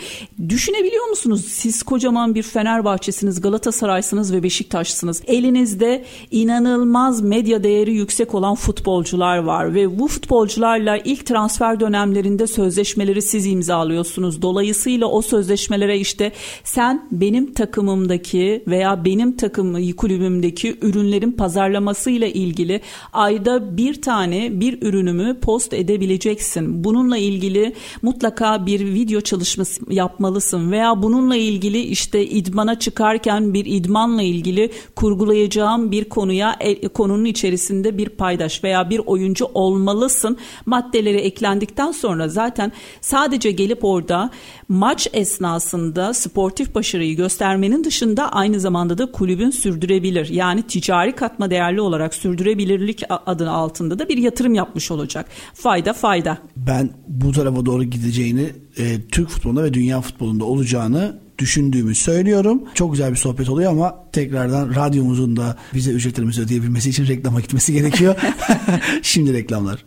Düşünebiliyor musunuz? Siz kocaman bir Fenerbahçesiniz, Galatasaray'sınız ve Beşiktaş'sınız. Elinizde inanılmaz medya değeri yüksek olan futbolcular var ve bu futbolcularla ilk transfer dönemlerinde sözleşmeleri siz imzalıyorsunuz. Dolayısıyla o sözleşmelere işte sen benim takımımdaki veya benim takımı kulübümdeki ürünlerin pazarlamasıyla ilgili ayda bir tane bir ürünümü post edebileceksin. Bununla ilgili mutlaka bir video çalışması yapmalısın veya bununla ilgili işte idmana çıkarken bir idmanla ilgili kurgulayacağım bir konuya e, konunun içerisinde bir paydaş veya bir oyuncu olmalısın. Maddeleri eklendikten sonra zaten sadece gelip orada maç esnasında sportif başarıyı göstermenin dışında aynı zamanda da kulübün sürdürebilir. Yani ticari katma değerli olarak sürdürebilirlik adı altında da bir yatırım yapmış olacak. Fayda fayda. Ben bu tarafa doğru gideceğini e, Türk futbolunda ve dünya futbolunda olacağını düşündüğümü söylüyorum. Çok güzel bir sohbet oluyor ama tekrardan radyomuzun da bize ücretlerimizi ödeyebilmesi için reklama gitmesi gerekiyor. Şimdi reklamlar.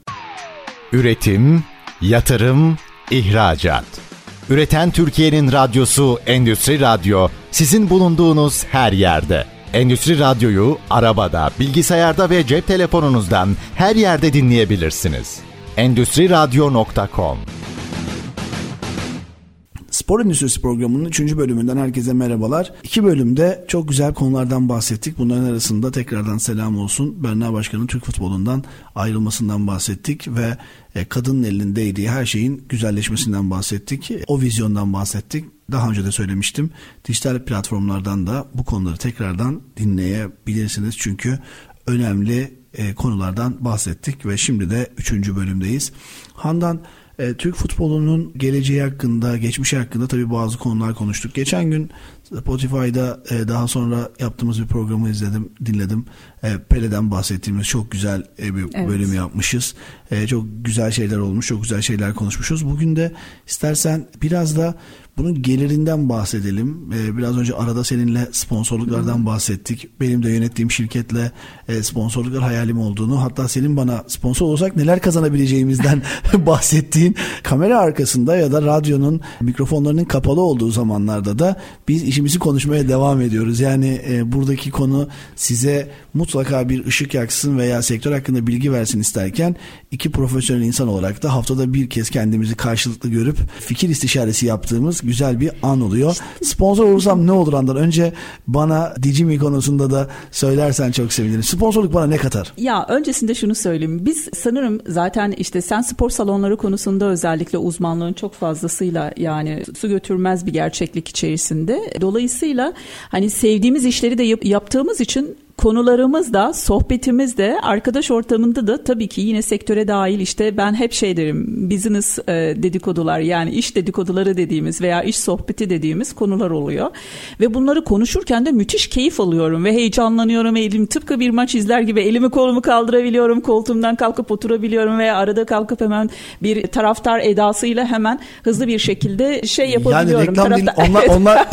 Üretim, yatırım, ihracat. Üreten Türkiye'nin radyosu Endüstri Radyo sizin bulunduğunuz her yerde. Endüstri Radyo'yu arabada, bilgisayarda ve cep telefonunuzdan her yerde dinleyebilirsiniz. Endüstriradyo.com Spor Endüstrisi programının 3. bölümünden herkese merhabalar. İki bölümde çok güzel konulardan bahsettik. Bunların arasında tekrardan selam olsun. Berna Başkan'ın Türk futbolundan ayrılmasından bahsettik ve e, kadının elinin değdiği her şeyin güzelleşmesinden bahsettik. O vizyondan bahsettik. Daha önce de söylemiştim. Dijital platformlardan da bu konuları tekrardan dinleyebilirsiniz. Çünkü önemli e, konulardan bahsettik ve şimdi de 3. bölümdeyiz. Handan e, Türk futbolunun geleceği hakkında, geçmişi hakkında tabii bazı konular konuştuk. Geçen gün Spotify'da e, daha sonra yaptığımız bir programı izledim, dinledim. E, Pele'den bahsettiğimiz çok güzel e, bir evet. bölüm yapmışız. E, çok güzel şeyler olmuş, çok güzel şeyler konuşmuşuz. Bugün de istersen biraz da bunun gelirinden bahsedelim. Ee, biraz önce arada seninle sponsorluklardan hmm. bahsettik. Benim de yönettiğim şirketle e, sponsorluklar hayalim olduğunu hatta senin bana sponsor olsak neler kazanabileceğimizden bahsettiğin kamera arkasında ya da radyonun mikrofonlarının kapalı olduğu zamanlarda da biz işimizi konuşmaya devam ediyoruz. Yani e, buradaki konu size mutlaka bir ışık yaksın veya sektör hakkında bilgi versin isterken iki profesyonel insan olarak da haftada bir kez kendimizi karşılıklı görüp fikir istişaresi yaptığımız güzel bir an oluyor. Sponsor olursam ne olur Andan? Önce bana Dicimi konusunda da söylersen çok sevinirim. Sponsorluk bana ne katar? Ya öncesinde şunu söyleyeyim. Biz sanırım zaten işte sen spor salonları konusunda özellikle uzmanlığın çok fazlasıyla yani su götürmez bir gerçeklik içerisinde. Dolayısıyla hani sevdiğimiz işleri de yap- yaptığımız için konularımız da sohbetimiz de arkadaş ortamında da tabii ki yine sektöre dahil işte ben hep şey derim business e, dedikodular yani iş dedikoduları dediğimiz veya iş sohbeti dediğimiz konular oluyor. Ve bunları konuşurken de müthiş keyif alıyorum ve heyecanlanıyorum. Elim tıpkı bir maç izler gibi elimi kolumu kaldırabiliyorum. Koltuğumdan kalkıp oturabiliyorum veya arada kalkıp hemen bir taraftar edasıyla hemen hızlı bir şekilde şey yapabiliyorum. Yani reklam Taraftar... din, onlar, onlar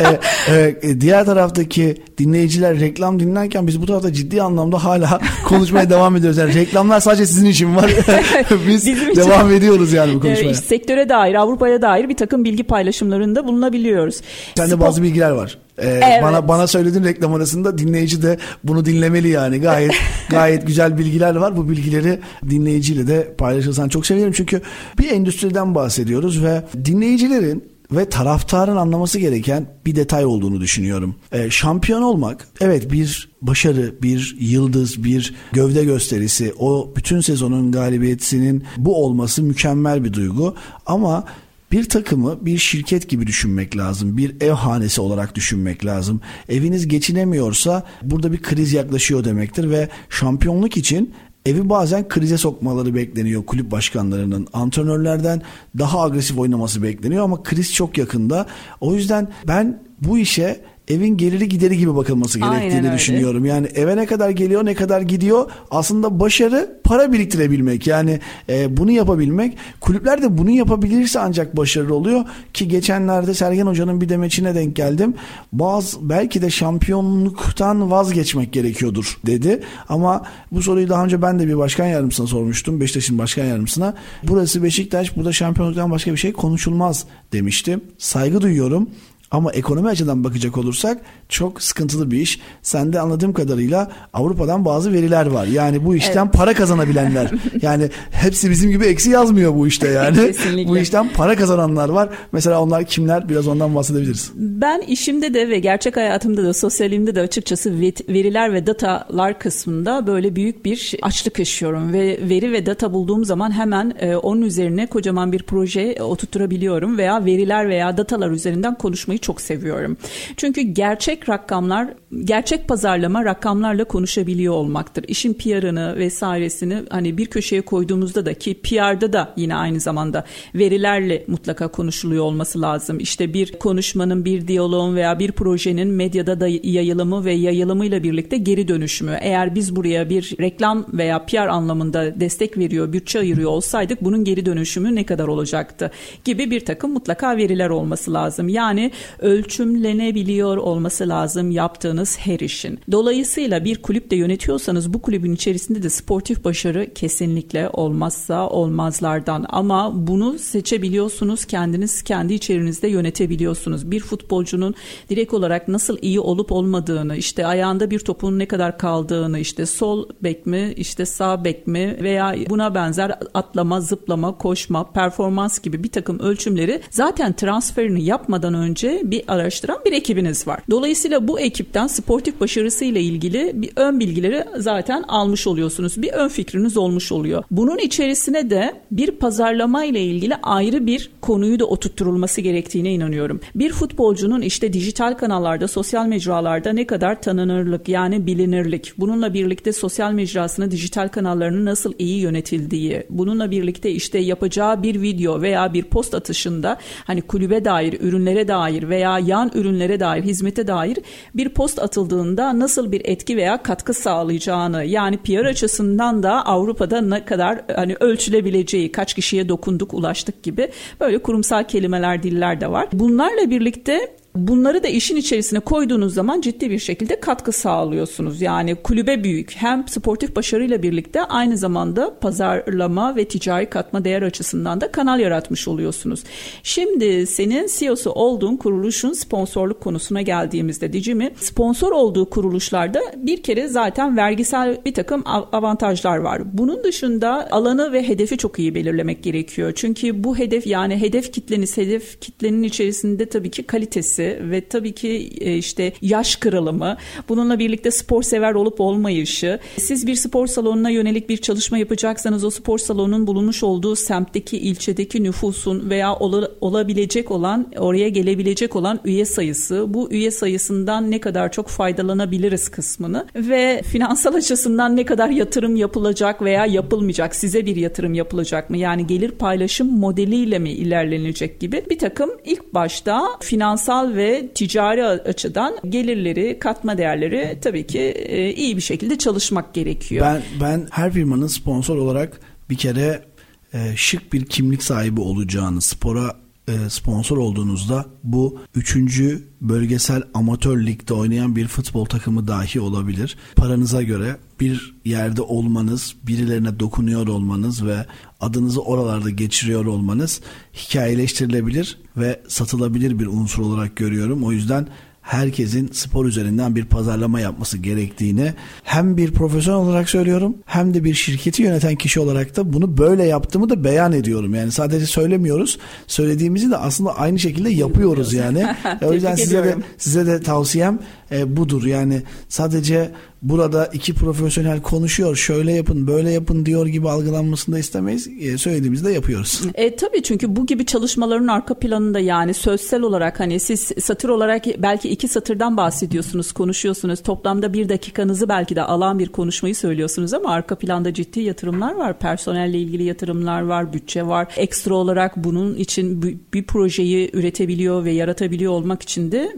e, e, diğer taraftaki dinleyiciler reklam dinlerken biz bu tarafta ciddi anlamda hala konuşmaya devam ediyoruz. Yani reklamlar sadece sizin için var. Biz Bizim devam için, ediyoruz yani bu konuşmaya. E, sektöre dair, Avrupa'ya dair bir takım bilgi paylaşımlarında bulunabiliyoruz. Sende Spor... bazı bilgiler var. Ee, evet. Bana bana söylediğin reklam arasında dinleyici de bunu dinlemeli yani. Gayet gayet güzel bilgiler var. Bu bilgileri dinleyiciyle de paylaşırsan çok sevinirim. Çünkü bir endüstriden bahsediyoruz ve dinleyicilerin ve taraftarın anlaması gereken bir detay olduğunu düşünüyorum. E, şampiyon olmak evet bir başarı, bir yıldız, bir gövde gösterisi. O bütün sezonun galibiyetinin bu olması mükemmel bir duygu ama bir takımı bir şirket gibi düşünmek lazım. Bir ev hanesi olarak düşünmek lazım. Eviniz geçinemiyorsa burada bir kriz yaklaşıyor demektir ve şampiyonluk için evi bazen krize sokmaları bekleniyor kulüp başkanlarının. Antrenörlerden daha agresif oynaması bekleniyor ama kriz çok yakında. O yüzden ben bu işe evin geliri gideri gibi bakılması gerektiğini Aynen öyle. düşünüyorum. Yani eve ne kadar geliyor ne kadar gidiyor aslında başarı para biriktirebilmek. Yani e, bunu yapabilmek. Kulüpler de bunu yapabilirse ancak başarılı oluyor. Ki geçenlerde Sergen Hoca'nın bir demeçine denk geldim. Bazı belki de şampiyonluktan vazgeçmek gerekiyordur dedi. Ama bu soruyu daha önce ben de bir başkan yardımcısına sormuştum. Beşiktaş'ın başkan yardımcısına. Burası Beşiktaş burada şampiyonluktan başka bir şey konuşulmaz. demişti. Saygı duyuyorum ama ekonomi açıdan bakacak olursak çok sıkıntılı bir iş. Sende anladığım kadarıyla Avrupa'dan bazı veriler var. Yani bu işten para kazanabilenler. yani hepsi bizim gibi eksi yazmıyor bu işte yani. Bu işten para kazananlar var. Mesela onlar kimler? Biraz ondan bahsedebiliriz. Ben işimde de ve gerçek hayatımda da sosyalimde de açıkçası veriler ve datalar kısmında böyle büyük bir açlık yaşıyorum ve veri ve data bulduğum zaman hemen e, onun üzerine kocaman bir proje oturtturabiliyorum veya veriler veya datalar üzerinden konuşmayı çok seviyorum. Çünkü gerçek rakamlar, gerçek pazarlama rakamlarla konuşabiliyor olmaktır. İşin PR'ını vesairesini hani bir köşeye koyduğumuzda da ki PR'da da yine aynı zamanda verilerle mutlaka konuşuluyor olması lazım. İşte bir konuşmanın, bir diyaloğun veya bir projenin medyada da yayılımı ve yayılımıyla birlikte geri dönüşümü. Eğer biz buraya bir reklam veya PR anlamında destek veriyor, bütçe ayırıyor olsaydık bunun geri dönüşümü ne kadar olacaktı gibi bir takım mutlaka veriler olması lazım. Yani ölçümlenebiliyor olması lazım yaptığınız her işin. Dolayısıyla bir kulüp de yönetiyorsanız bu kulübün içerisinde de sportif başarı kesinlikle olmazsa olmazlardan ama bunu seçebiliyorsunuz kendiniz kendi içerinizde yönetebiliyorsunuz. Bir futbolcunun direkt olarak nasıl iyi olup olmadığını işte ayağında bir topun ne kadar kaldığını işte sol bek mi işte sağ bek mi veya buna benzer atlama zıplama koşma performans gibi bir takım ölçümleri zaten transferini yapmadan önce bir araştıran bir ekibiniz var. Dolayısıyla bu ekipten sportif başarısıyla ilgili bir ön bilgileri zaten almış oluyorsunuz. Bir ön fikriniz olmuş oluyor. Bunun içerisine de bir pazarlama ile ilgili ayrı bir konuyu da oturtturulması gerektiğine inanıyorum. Bir futbolcunun işte dijital kanallarda, sosyal mecralarda ne kadar tanınırlık yani bilinirlik, bununla birlikte sosyal mecrasını, dijital kanallarını nasıl iyi yönetildiği, bununla birlikte işte yapacağı bir video veya bir post atışında hani kulübe dair, ürünlere dair veya yan ürünlere dair, hizmete dair bir post atıldığında nasıl bir etki veya katkı sağlayacağını yani PR açısından da Avrupa'da ne kadar hani ölçülebileceği, kaç kişiye dokunduk, ulaştık gibi böyle kurumsal kelimeler, diller de var. Bunlarla birlikte Bunları da işin içerisine koyduğunuz zaman ciddi bir şekilde katkı sağlıyorsunuz. Yani kulübe büyük hem sportif başarıyla birlikte aynı zamanda pazarlama ve ticari katma değer açısından da kanal yaratmış oluyorsunuz. Şimdi senin CEO'su olduğun kuruluşun sponsorluk konusuna geldiğimizde Dicimi sponsor olduğu kuruluşlarda bir kere zaten vergisel bir takım avantajlar var. Bunun dışında alanı ve hedefi çok iyi belirlemek gerekiyor. Çünkü bu hedef yani hedef kitleniz hedef kitlenin içerisinde tabii ki kalitesi ve tabii ki işte yaş kırılımı, bununla birlikte spor sever olup olmayışı. Siz bir spor salonuna yönelik bir çalışma yapacaksanız o spor salonunun bulunmuş olduğu semtteki, ilçedeki nüfusun veya ol, olabilecek olan, oraya gelebilecek olan üye sayısı, bu üye sayısından ne kadar çok faydalanabiliriz kısmını ve finansal açısından ne kadar yatırım yapılacak veya yapılmayacak, size bir yatırım yapılacak mı? Yani gelir paylaşım modeliyle mi ilerlenecek gibi bir takım ilk başta finansal ve ticari açıdan gelirleri, katma değerleri tabii ki e, iyi bir şekilde çalışmak gerekiyor. Ben ben her firmanın sponsor olarak bir kere e, şık bir kimlik sahibi olacağını, spora sponsor olduğunuzda bu üçüncü bölgesel amatör ligde oynayan bir futbol takımı dahi olabilir. Paranıza göre bir yerde olmanız, birilerine dokunuyor olmanız ve adınızı oralarda geçiriyor olmanız hikayeleştirilebilir ve satılabilir bir unsur olarak görüyorum. O yüzden herkesin spor üzerinden bir pazarlama yapması gerektiğini hem bir profesyonel olarak söylüyorum hem de bir şirketi yöneten kişi olarak da bunu böyle yaptığımı da beyan ediyorum. Yani sadece söylemiyoruz. Söylediğimizi de aslında aynı şekilde yapıyoruz yani. o yüzden size de size de tavsiyem e, budur. Yani sadece burada iki profesyonel konuşuyor şöyle yapın böyle yapın diyor gibi algılanmasını da istemeyiz. E, söylediğimizde yapıyoruz. E, tabii çünkü bu gibi çalışmaların arka planında yani sözsel olarak hani siz satır olarak belki iki satırdan bahsediyorsunuz konuşuyorsunuz toplamda bir dakikanızı belki de alan bir konuşmayı söylüyorsunuz ama arka planda ciddi yatırımlar var personelle ilgili yatırımlar var bütçe var ekstra olarak bunun için bir projeyi üretebiliyor ve yaratabiliyor olmak için de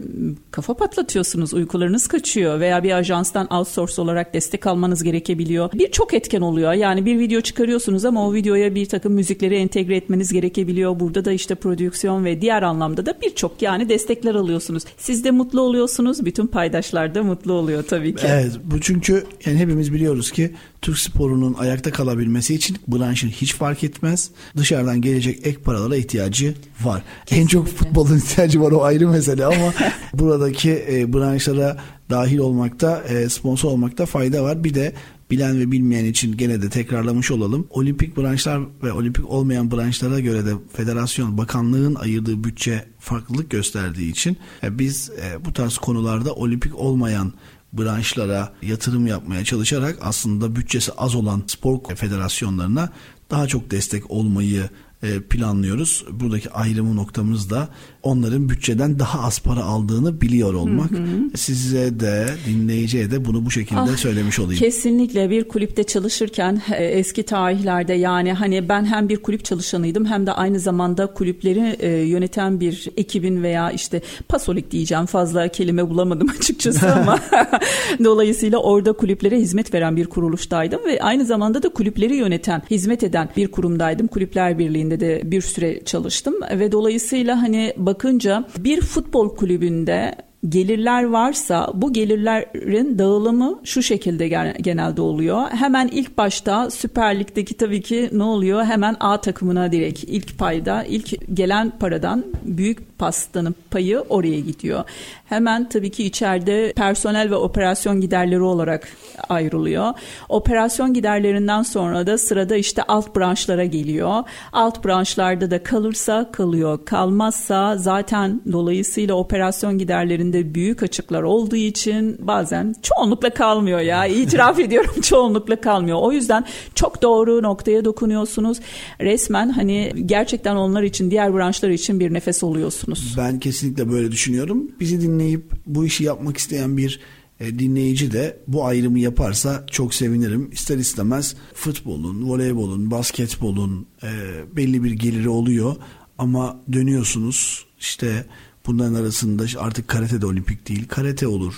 kafa patlatıyorsunuz uykularınız kaçıyor veya bir ajanstan out outsource olarak destek almanız gerekebiliyor. Birçok etken oluyor. Yani bir video çıkarıyorsunuz ama o videoya bir takım müzikleri entegre etmeniz gerekebiliyor. Burada da işte prodüksiyon ve diğer anlamda da birçok yani destekler alıyorsunuz. Siz de mutlu oluyorsunuz. Bütün paydaşlar da mutlu oluyor tabii ki. Evet bu çünkü yani hepimiz biliyoruz ki Türk sporunun ayakta kalabilmesi için branşın hiç fark etmez. Dışarıdan gelecek ek paralara ihtiyacı var. Kesinlikle. En çok futbolun ihtiyacı var o ayrı mesele ama buradaki e, branşlara dahil olmakta, e, sponsor olmakta fayda var. Bir de bilen ve bilmeyen için gene de tekrarlamış olalım. Olimpik branşlar ve olimpik olmayan branşlara göre de federasyon bakanlığın ayırdığı bütçe farklılık gösterdiği için e, biz e, bu tarz konularda olimpik olmayan branşlara yatırım yapmaya çalışarak aslında bütçesi az olan spor federasyonlarına daha çok destek olmayı e, planlıyoruz. Buradaki ayrımı noktamız da onların bütçeden daha az para aldığını biliyor olmak. Hı hı. Size de dinleyiciye de bunu bu şekilde ah, söylemiş olayım. Kesinlikle bir kulüpte çalışırken e, eski tarihlerde yani hani ben hem bir kulüp çalışanıydım hem de aynı zamanda kulüpleri e, yöneten bir ekibin veya işte pasolik diyeceğim fazla kelime bulamadım açıkçası ama dolayısıyla orada kulüplere hizmet veren bir kuruluştaydım ve aynı zamanda da kulüpleri yöneten, hizmet eden bir kurumdaydım. Kulüpler Birliği'nde de bir süre çalıştım ve dolayısıyla hani bakınca bir futbol kulübünde gelirler varsa bu gelirlerin dağılımı şu şekilde genelde oluyor. Hemen ilk başta Süper Lig'deki tabii ki ne oluyor? Hemen A takımına direkt ilk payda ilk gelen paradan büyük pastanın payı oraya gidiyor. Hemen tabii ki içeride personel ve operasyon giderleri olarak ayrılıyor. Operasyon giderlerinden sonra da sırada işte alt branşlara geliyor. Alt branşlarda da kalırsa kalıyor. Kalmazsa zaten dolayısıyla operasyon giderlerinde büyük açıklar olduğu için bazen çoğunlukla kalmıyor ya. İtiraf ediyorum çoğunlukla kalmıyor. O yüzden çok doğru noktaya dokunuyorsunuz. Resmen hani gerçekten onlar için diğer branşlar için bir nefes oluyorsunuz. Ben kesinlikle böyle düşünüyorum. Bizi dinleyip bu işi yapmak isteyen bir e, dinleyici de bu ayrımı yaparsa çok sevinirim. İster istemez futbolun, voleybolun, basketbolun e, belli bir geliri oluyor ama dönüyorsunuz işte bunların arasında artık karate de olimpik değil. Karate olur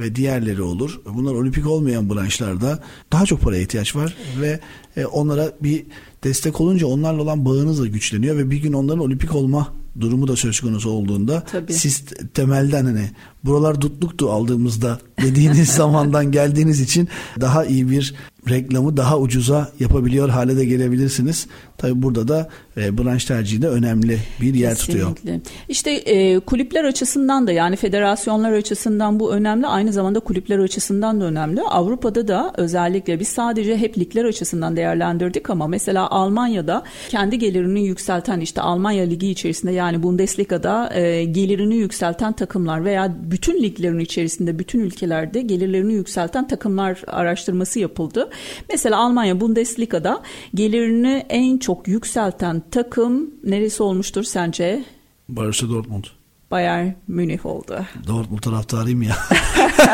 ve diğerleri olur. Bunlar olimpik olmayan branşlarda daha çok paraya ihtiyaç var ve e, onlara bir destek olunca onlarla olan bağınız da güçleniyor ve bir gün onların olimpik olma durumu da söz konusu olduğunda Tabii. siz temelden hani buralar dutluktu aldığımızda dediğiniz zamandan geldiğiniz için daha iyi bir reklamı daha ucuza yapabiliyor hale de gelebilirsiniz. Tabi burada da e, branş tercihi de önemli bir yer Kesinlikle. tutuyor. İşte e, kulüpler açısından da yani federasyonlar açısından bu önemli. Aynı zamanda kulüpler açısından da önemli. Avrupa'da da özellikle biz sadece hep ligler açısından değerlendirdik ama mesela Almanya'da kendi gelirini yükselten işte Almanya Ligi içerisinde yani Bundesliga'da e, gelirini yükselten takımlar veya bütün liglerin içerisinde bütün ülkelerde gelirlerini yükselten takımlar araştırması yapıldı. Mesela Almanya Bundesliga'da gelirini en çok yükselten takım neresi olmuştur sence? Borussia Dortmund. Bayern Münih oldu. Dortmund taraftarıyım ya.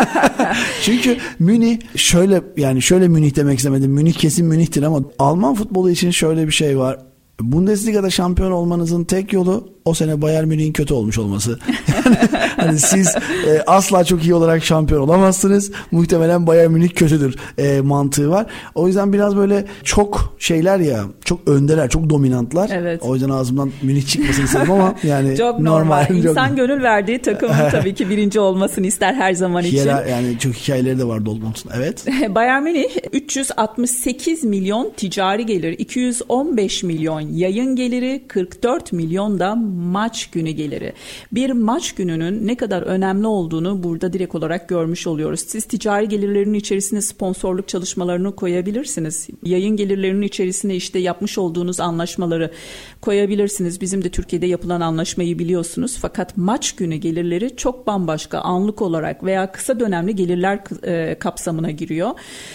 Çünkü Münih şöyle yani şöyle Münih demek istemedim. Münih kesin Münih'tir ama Alman futbolu için şöyle bir şey var. Bundesliga'da şampiyon olmanızın tek yolu o sene Bayern Münih'in kötü olmuş olması. Yani hani siz e, asla çok iyi olarak şampiyon olamazsınız. Muhtemelen Bayern Münih kötüdür e, mantığı var. O yüzden biraz böyle çok şeyler ya, çok öndeler, çok dominantlar. Evet. O yüzden ağzımdan Münih çıkmasını istedim ama yani çok normal. normal. İnsan çok... gönül verdiği takımın tabii ki birinci olmasını ister her zaman için. Hiyera, yani çok hikayeleri de var Dortmund'un. Evet. Bayern Münih 368 milyon ticari gelir, 215 milyon yayın geliri, 44 milyondan maç günü geliri. Bir maç gününün ne kadar önemli olduğunu burada direkt olarak görmüş oluyoruz. Siz ticari gelirlerin içerisine sponsorluk çalışmalarını koyabilirsiniz. Yayın gelirlerinin içerisine işte yapmış olduğunuz anlaşmaları koyabilirsiniz. Bizim de Türkiye'de yapılan anlaşmayı biliyorsunuz. Fakat maç günü gelirleri çok bambaşka anlık olarak veya kısa dönemli gelirler e, kapsamına giriyor.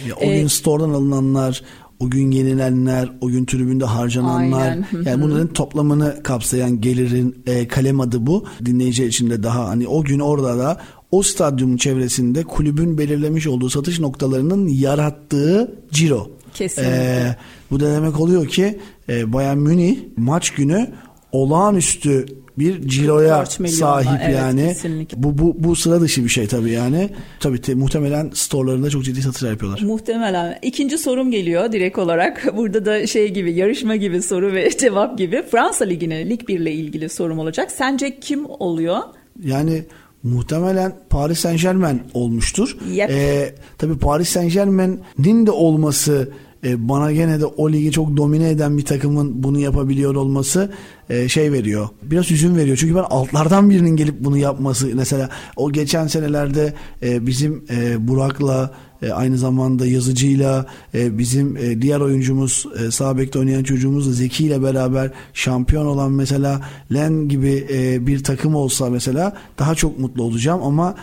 Ya, o gün ee, store'dan alınanlar, o gün yenilenler, o gün tribünde harcananlar Aynen. yani bunların toplamını kapsayan gelirin e, kalem adı bu. Dinleyici için de daha hani o gün orada da o stadyumun çevresinde kulübün belirlemiş olduğu satış noktalarının yarattığı ciro. Kesinlikle. Ee, bu da demek oluyor ki e, Bayern Münih maç günü olağanüstü bir ciroya sahip evet, yani. Kesinlikle. Bu bu bu sıra dışı bir şey tabii yani. Tabii te, muhtemelen storelarında çok ciddi satışlar yapıyorlar. Muhtemelen. İkinci sorum geliyor direkt olarak. Burada da şey gibi yarışma gibi soru ve cevap gibi. Fransa Ligi'ne Lig 1 ile ilgili sorum olacak. Sence kim oluyor? Yani muhtemelen Paris Saint Germain olmuştur. Yep. Ee, tabii Paris Saint Germain'in de olması e, bana gene de o ligi çok domine eden bir takımın bunu yapabiliyor olması e, şey veriyor. Biraz üzüm veriyor. Çünkü ben altlardan birinin gelip bunu yapması mesela o geçen senelerde e, bizim Burak'la aynı zamanda yazıcıyla bizim diğer oyuncumuz e, oynayan çocuğumuz Zeki ile beraber şampiyon olan mesela Len gibi bir takım olsa mesela daha çok mutlu olacağım ama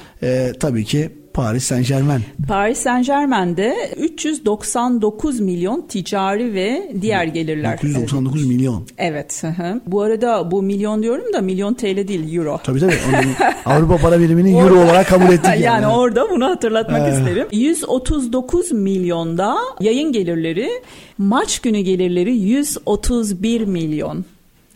tabii ki Paris Saint Germain. Paris Saint Germain'de 399 milyon ticari ve diğer gelirler. 999 evet. milyon. Evet. Hı. Bu arada bu milyon diyorum da milyon TL değil euro. Tabii tabii. Avrupa para birimini euro olarak kabul ettik. Yani, yani orada bunu hatırlatmak ee. isterim. 139 milyonda yayın gelirleri, maç günü gelirleri 131 milyon.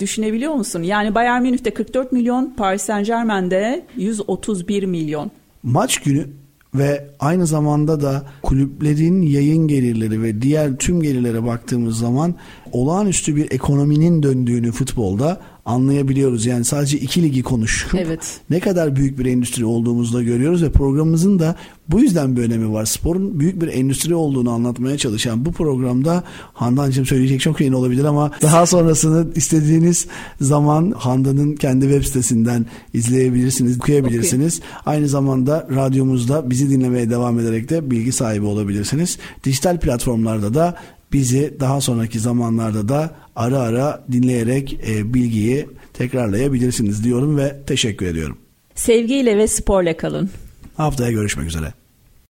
Düşünebiliyor musun? Yani Bayern Münih'te 44 milyon, Paris Saint Germain'de 131 milyon. Maç günü ve aynı zamanda da kulüplerin yayın gelirleri ve diğer tüm gelirlere baktığımız zaman olağanüstü bir ekonominin döndüğünü futbolda anlayabiliyoruz. Yani sadece iki ligi konuşup evet. ne kadar büyük bir endüstri olduğumuzu da görüyoruz ve programımızın da bu yüzden bir önemi var. Sporun büyük bir endüstri olduğunu anlatmaya çalışan bu programda Handancığım söyleyecek çok şeyin olabilir ama daha sonrasını istediğiniz zaman Handan'ın kendi web sitesinden izleyebilirsiniz, okuyabilirsiniz. Okay. Aynı zamanda radyomuzda bizi dinlemeye devam ederek de bilgi sahibi olabilirsiniz. Dijital platformlarda da bizi daha sonraki zamanlarda da ara ara dinleyerek e, bilgiyi tekrarlayabilirsiniz diyorum ve teşekkür ediyorum. Sevgiyle ve sporla kalın. Haftaya görüşmek üzere.